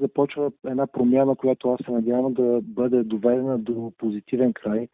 започва една промяна, която аз се надявам да бъде доведена до позитивен край.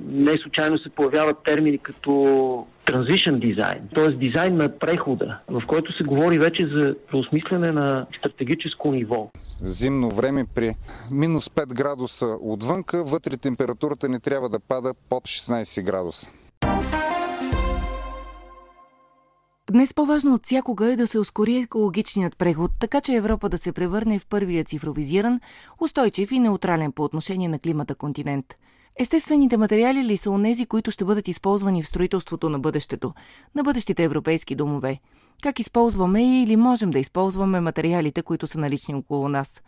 Не случайно се появяват термини като transition дизайн, т.е. дизайн на прехода, в който се говори вече за преосмислене на стратегическо ниво. Зимно време при минус 5 градуса отвънка, вътре температурата не трябва да пада под 16 градуса. Днес по-важно от всякога е да се ускори екологичният преход, така че Европа да се превърне в първия цифровизиран, устойчив и неутрален по отношение на климата континент. Естествените материали ли са онези, които ще бъдат използвани в строителството на бъдещето, на бъдещите европейски домове? Как използваме или можем да използваме материалите, които са налични около нас?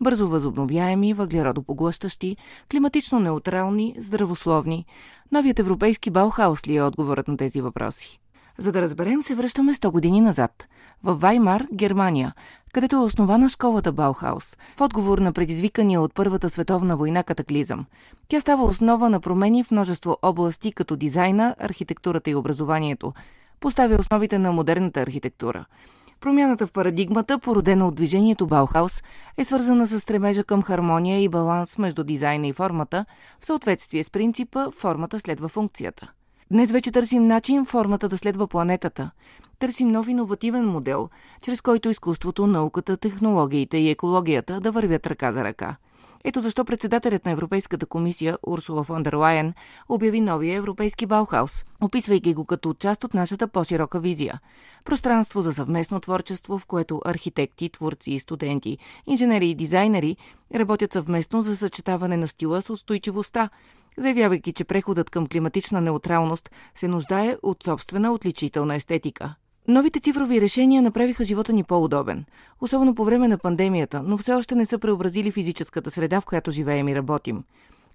Бързо възобновяеми, въглеродопоглъщащи, климатично неутрални, здравословни. Новият европейски Баухаус ли е отговорът на тези въпроси? За да разберем, се връщаме 100 години назад. В Ваймар, Германия, където е основана школата Баухаус, в отговор на предизвикания от Първата световна война катаклизъм. Тя става основа на промени в множество области, като дизайна, архитектурата и образованието. Поставя основите на модерната архитектура. Промяната в парадигмата, породена от движението Баухаус, е свързана с стремежа към хармония и баланс между дизайна и формата, в съответствие с принципа формата следва функцията. Днес вече търсим начин формата да следва планетата. Търсим нов иновативен модел, чрез който изкуството, науката, технологиите и екологията да вървят ръка за ръка. Ето защо председателят на Европейската комисия Урсула фон дер Лайен обяви новия европейски Баухаус, описвайки го като част от нашата по-широка визия. Пространство за съвместно творчество, в което архитекти, творци и студенти, инженери и дизайнери работят съвместно за съчетаване на стила с устойчивостта, заявявайки, че преходът към климатична неутралност се нуждае от собствена отличителна естетика. Новите цифрови решения направиха живота ни по-удобен, особено по време на пандемията, но все още не са преобразили физическата среда, в която живеем и работим.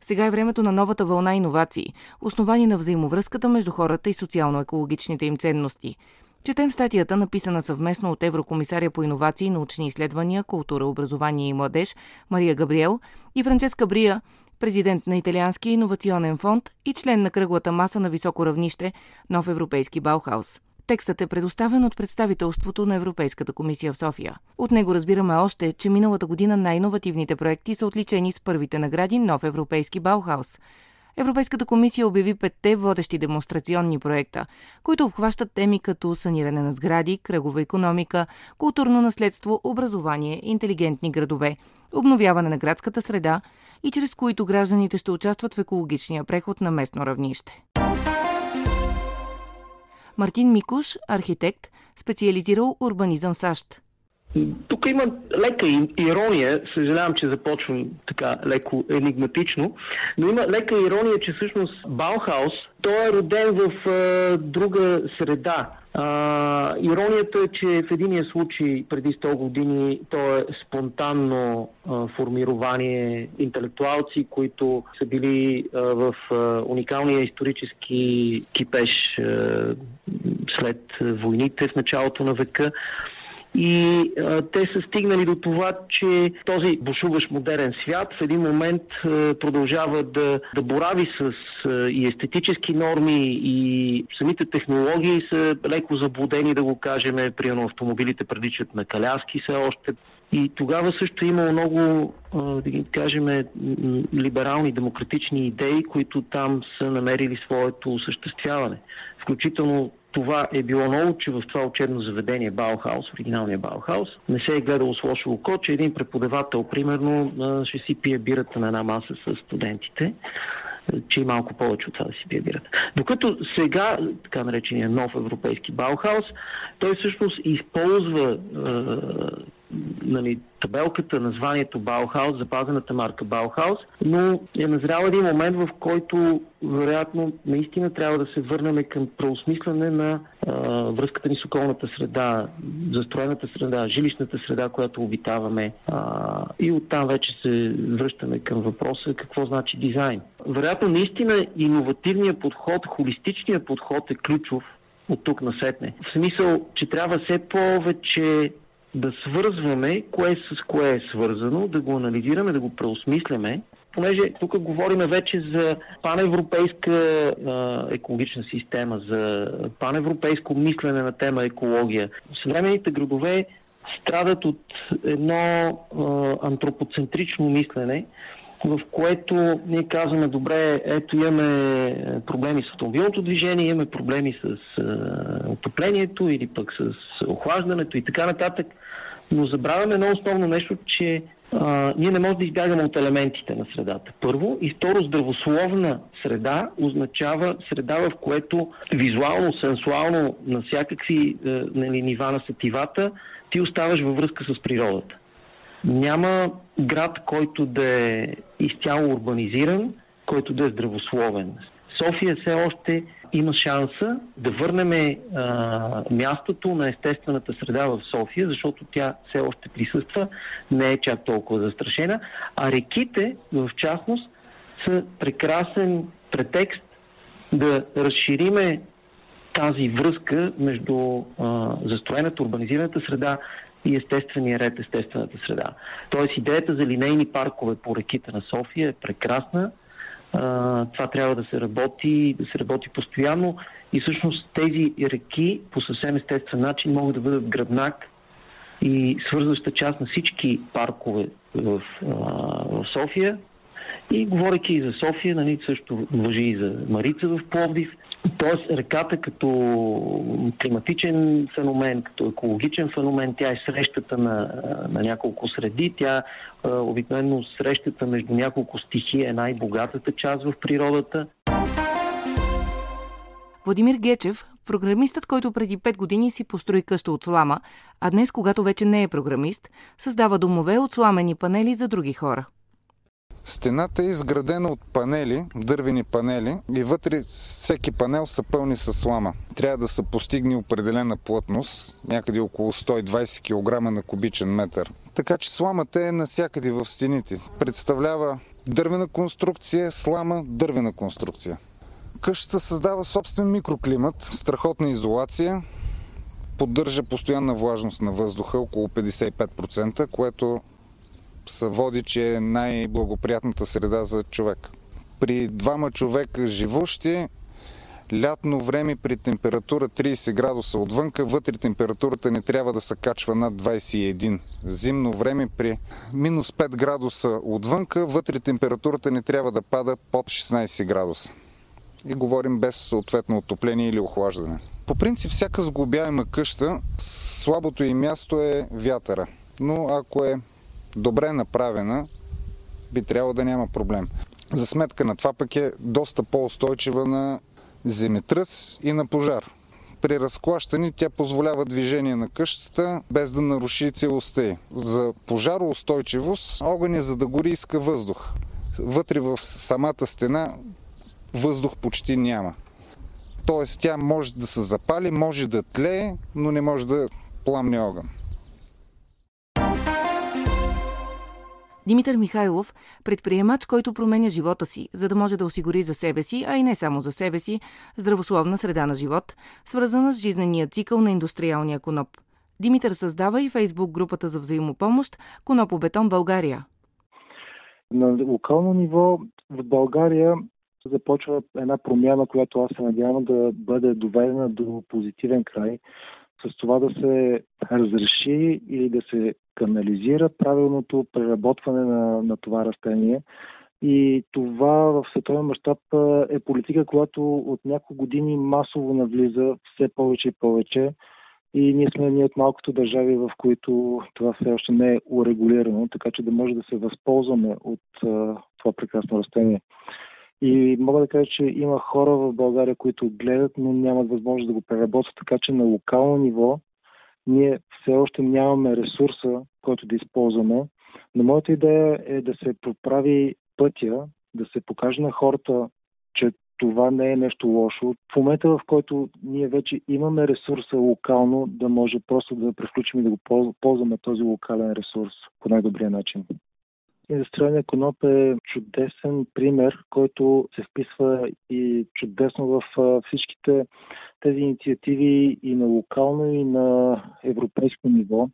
Сега е времето на новата вълна иновации, основани на взаимовръзката между хората и социално-екологичните им ценности. Четем статията, написана съвместно от Еврокомисаря по иновации, научни изследвания, култура, образование и младеж Мария Габриел и Франческа Брия, президент на Италианския иновационен фонд и член на кръглата маса на високо равнище Нов европейски Баухаус. Текстът е предоставен от представителството на Европейската комисия в София. От него разбираме още, че миналата година най-инновативните проекти са отличени с първите награди Нов европейски Баухаус. Европейската комисия обяви петте водещи демонстрационни проекта, които обхващат теми като саниране на сгради, кръгова економика, културно наследство, образование, интелигентни градове, обновяване на градската среда и чрез които гражданите ще участват в екологичния преход на местно равнище. Мартин Микуш, архитект, специализирал урбанизъм в САЩ. Тук има лека ирония, съжалявам, че започвам така леко енигматично, но има лека ирония, че всъщност Баухаус, той е роден в а, друга среда. А, иронията е, че в единия случай преди 100 години то е спонтанно а, формирование интелектуалци, които са били а, в а, уникалния исторически кипеш а, след войните в началото на века. И а, те са стигнали до това, че този бушуващ модерен свят в един момент а, продължава да, да борави с а, и естетически норми и самите технологии са леко заблудени, да го кажем. Примерно автомобилите приличат на каляски все още. И тогава също е имало много, да ги кажем, либерални, демократични идеи, които там са намерили своето осъществяване. Включително това е било ново, че в това учебно заведение Баухаус, оригиналния Баухаус, не се е гледало с лошо око, че един преподавател, примерно, ще си пие бирата на една маса с студентите че и малко повече от това да си пие бирата. Докато сега, така наречения нов европейски Баухаус, той всъщност използва нали, табелката, названието Баухаус, запазената марка Баухаус, но е назрял един момент, в който вероятно наистина трябва да се върнем към преосмислене на връзката ни с околната среда, застроената среда, жилищната среда, която обитаваме. И оттам вече се връщаме към въпроса какво значи дизайн. Вероятно, наистина, иновативният подход, холистичният подход е ключов от тук на сетне. В смисъл, че трябва все повече да свързваме кое с кое е свързано, да го анализираме, да го преосмисляме понеже тук говорим вече за паневропейска а, екологична система, за паневропейско мислене на тема екология. Съвременните градове страдат от едно а, антропоцентрично мислене, в което ние казваме, добре, ето имаме проблеми с автомобилното движение, имаме проблеми с а, отоплението или пък с охлаждането и така нататък, но забравяме едно основно нещо, че а, ние не можем да избягаме от елементите на средата. Първо. И второ, здравословна среда означава среда, в което визуално, сенсуално, на всякакви е, нали, нива на сетивата, ти оставаш във връзка с природата. Няма град, който да е изцяло урбанизиран, който да е здравословен. София все още има шанса да върнем мястото на естествената среда в София, защото тя все още присъства, не е чак толкова застрашена, а реките в частност са прекрасен претекст да разшириме тази връзка между а, застроената, урбанизираната среда и естествения ред, естествената среда. Тоест идеята за линейни паркове по реките на София е прекрасна това трябва да се работи, да се работи постоянно и всъщност тези реки по съвсем естествен начин могат да бъдат гръбнак и свързваща част на всички паркове в, в София. И говоряки и за София, нали, също въжи и за Марица в Пловдив. Тоест реката като климатичен феномен, като екологичен феномен, тя е срещата на, на няколко среди. Тя обикновено срещата между няколко стихии е най-богатата част в природата. Владимир Гечев, програмистът, който преди 5 години си построи къща от слама, а днес, когато вече не е програмист, създава домове от сламени панели за други хора. Стената е изградена от панели, дървени панели и вътре всеки панел са пълни с слама. Трябва да се постигне определена плътност, някъде около 120 кг на кубичен метър. Така че сламата е насякъде в стените. Представлява дървена конструкция, слама, дървена конструкция. Къщата създава собствен микроклимат, страхотна изолация, поддържа постоянна влажност на въздуха, около 55%, което се води, че е най-благоприятната среда за човек. При двама човека живущи, лятно време при температура 30 градуса отвънка, вътре температурата не трябва да се качва над 21. Зимно време при минус 5 градуса отвънка, вътре температурата не трябва да пада под 16 градуса. И говорим без съответно отопление или охлаждане. По принцип, всяка сглобяема къща, слабото и място е вятъра. Но ако е добре направена, би трябвало да няма проблем. За сметка на това пък е доста по-устойчива на земетръс и на пожар. При разклащане тя позволява движение на къщата без да наруши целостта й. За пожароустойчивост огъня за да гори иска въздух. Вътре в самата стена въздух почти няма. Тоест тя може да се запали, може да тлее, но не може да пламне огън. Димитър Михайлов, предприемач, който променя живота си, за да може да осигури за себе си, а и не само за себе си, здравословна среда на живот, свързана с жизнения цикъл на индустриалния коноп. Димитър създава и фейсбук групата за взаимопомощ Конопобетон България. На локално ниво в България започва една промяна, която аз се надявам да бъде доведена до позитивен край с това да се разреши или да се канализира правилното преработване на, на това растение. И това в световен мащаб е политика, която от няколко години масово навлиза все повече и повече. И ние сме ние от малкото държави, в които това все още не е урегулирано, така че да може да се възползваме от това прекрасно растение. И мога да кажа, че има хора в България, които гледат, но нямат възможност да го преработват, така че на локално ниво ние все още нямаме ресурса, който да използваме. Но моята идея е да се поправи пътя, да се покаже на хората, че това не е нещо лошо. В момента, в който ние вече имаме ресурса локално, да може просто да превключим и да го ползваме този локален ресурс по най-добрия начин. Индустриалният коноп е чудесен пример, който се вписва и чудесно в всичките тези инициативи и на локално, и на европейско ниво.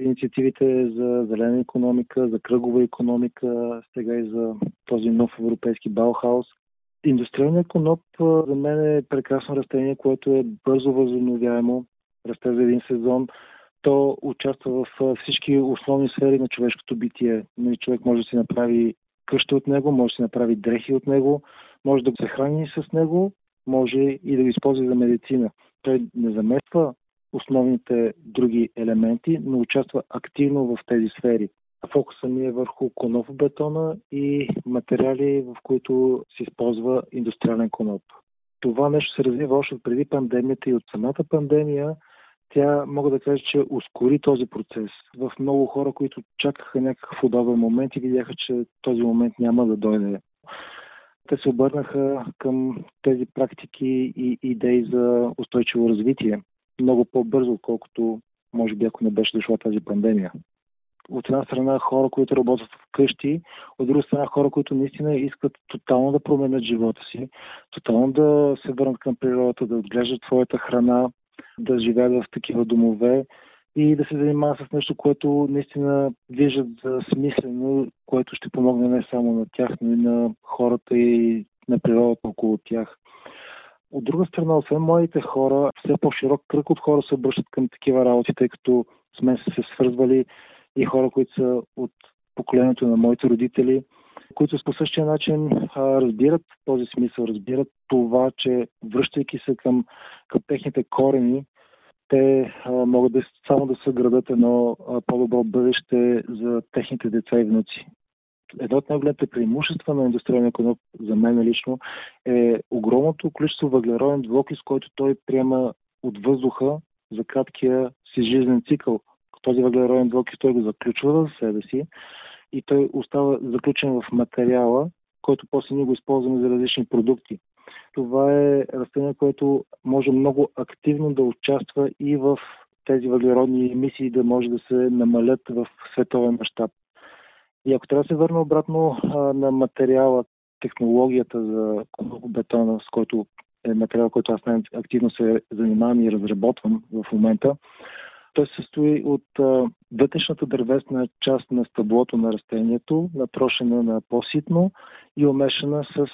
Инициативите за зелена економика, за кръгова економика, сега и за този нов европейски Баухаус. Индустриалният коноп за мен е прекрасно растение, което е бързо възобновяемо, расте за един сезон то участва в всички основни сфери на човешкото битие. Нали, човек може да си направи къща от него, може да си направи дрехи от него, може да се храни с него, може и да го използва за медицина. Той не замества основните други елементи, но участва активно в тези сфери. Фокуса ми е върху бетона и материали, в които се използва индустриален коноп. Това нещо се развива още преди пандемията и от самата пандемия тя мога да кажа, че ускори този процес. В много хора, които чакаха някакъв удобен момент и видяха, че този момент няма да дойде. Те се обърнаха към тези практики и идеи за устойчиво развитие много по-бързо, отколкото може би ако не беше дошла тази пандемия. От една страна хора, които работят в къщи, от друга страна хора, които наистина искат тотално да променят живота си, тотално да се върнат към природата, да отглеждат твоята храна, да живеят в такива домове и да се занимават с нещо, което наистина виждат смислено, което ще помогне не само на тях, но и на хората и на природата около тях. От друга страна, освен младите хора, все по-широк кръг от хора се обръщат към такива работи, тъй като сме се свързвали и хора, които са от поколението на моите родители, които по същия начин а, разбират този смисъл, разбират това, че връщайки се към, към техните корени, те а, могат да само да съградат едно а, по-добро бъдеще за техните деца и внуци. Едно от най-големите преимущества на индустриалния коноп за мен лично е огромното количество въглероден двуокис, който той приема от въздуха за краткия си жизнен цикъл. Този въглероден двуокис той го заключва в себе си и той остава заключен в материала, който после ние го използваме за различни продукти. Това е растение, което може много активно да участва и в тези въглеродни емисии да може да се намалят в световен мащаб. И ако трябва да се върна обратно на материала, технологията за бетона, с който е материал, който аз най-активно се занимавам и разработвам в момента, той се състои от вътрешната дървесна част на стъблото на растението, натрошена на по-ситно и омешана с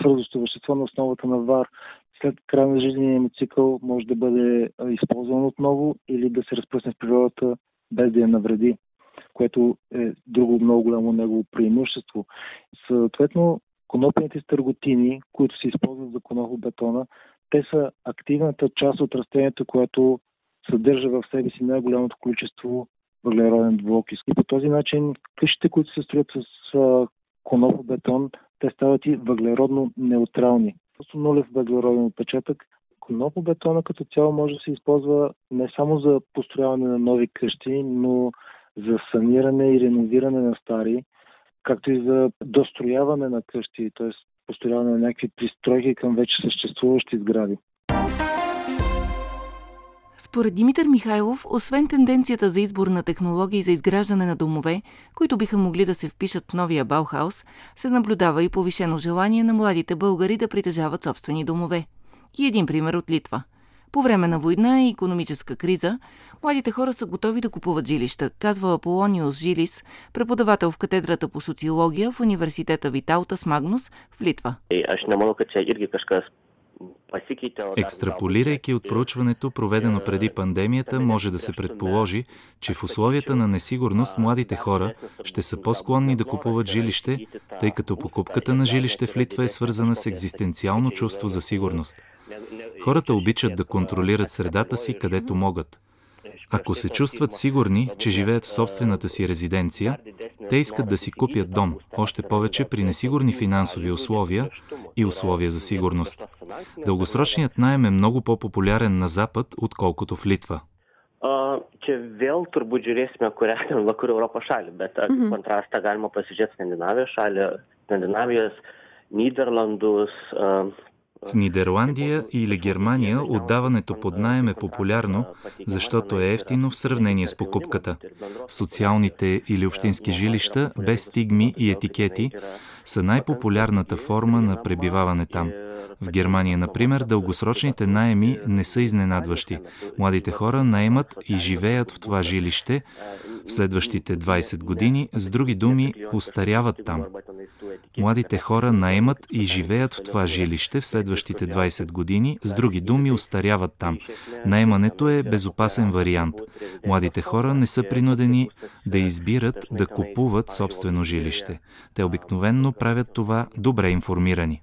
свързващо вещество на основата на вар. След края на жизнения му цикъл може да бъде използван отново или да се разпръсне в природата без да я навреди, което е друго много голямо негово преимущество. Съответно, конопените стърготини, които се използват за бетона, те са активната част от растението, което съдържа в себе си най-голямото количество въглероден двуокис. И по този начин къщите, които се строят с бетон, те стават и въглеродно неутрални. Просто нулев въглероден отпечатък. бетона като цяло може да се използва не само за построяване на нови къщи, но за саниране и реновиране на стари, както и за дострояване на къщи, т.е. построяване на някакви пристройки към вече съществуващи сгради. Според Димитър Михайлов, освен тенденцията за избор на технологии за изграждане на домове, които биха могли да се впишат в новия Баухаус, се наблюдава и повишено желание на младите българи да притежават собствени домове. И един пример от Литва. По време на война и економическа криза, младите хора са готови да купуват жилища, казва Аполониус Жилис, преподавател в катедрата по социология в университета Виталтас Магнус в Литва. Aš nemanau, kad čia irgi kažkas Екстраполирайки от проучването, проведено преди пандемията, може да се предположи, че в условията на несигурност младите хора ще са по-склонни да купуват жилище, тъй като покупката на жилище в Литва е свързана с екзистенциално чувство за сигурност. Хората обичат да контролират средата си където могат. Ако се чувстват сигурни, че живеят в собствената си резиденция, те искат да си купят дом, още повече при несигурни финансови условия и условия за сигурност. Дългосрочният найем е много по-популярен на Запад, отколкото в Литва. Čia vėl turbūt žiūrėsime, kurią vakarų Europos šalį, bet mm -hmm. kontrastą galima pasižiūrėti Skandinavijos šalį. Skandinavijos Нидерландус, в Нидерландия или Германия отдаването под найем е популярно, защото е ефтино в сравнение с покупката. Социалните или общински жилища, без стигми и етикети, са най-популярната форма на пребиваване там. В Германия, например, дългосрочните найеми не са изненадващи. Младите хора наемат и живеят в това жилище в следващите 20 години, с други думи, устаряват там. Младите хора наемат и живеят в това жилище в следващите 20 години, с други думи, устаряват там. Наемането е безопасен вариант. Младите хора не са принудени да избират да купуват собствено жилище. Те обикновенно правят това добре информирани.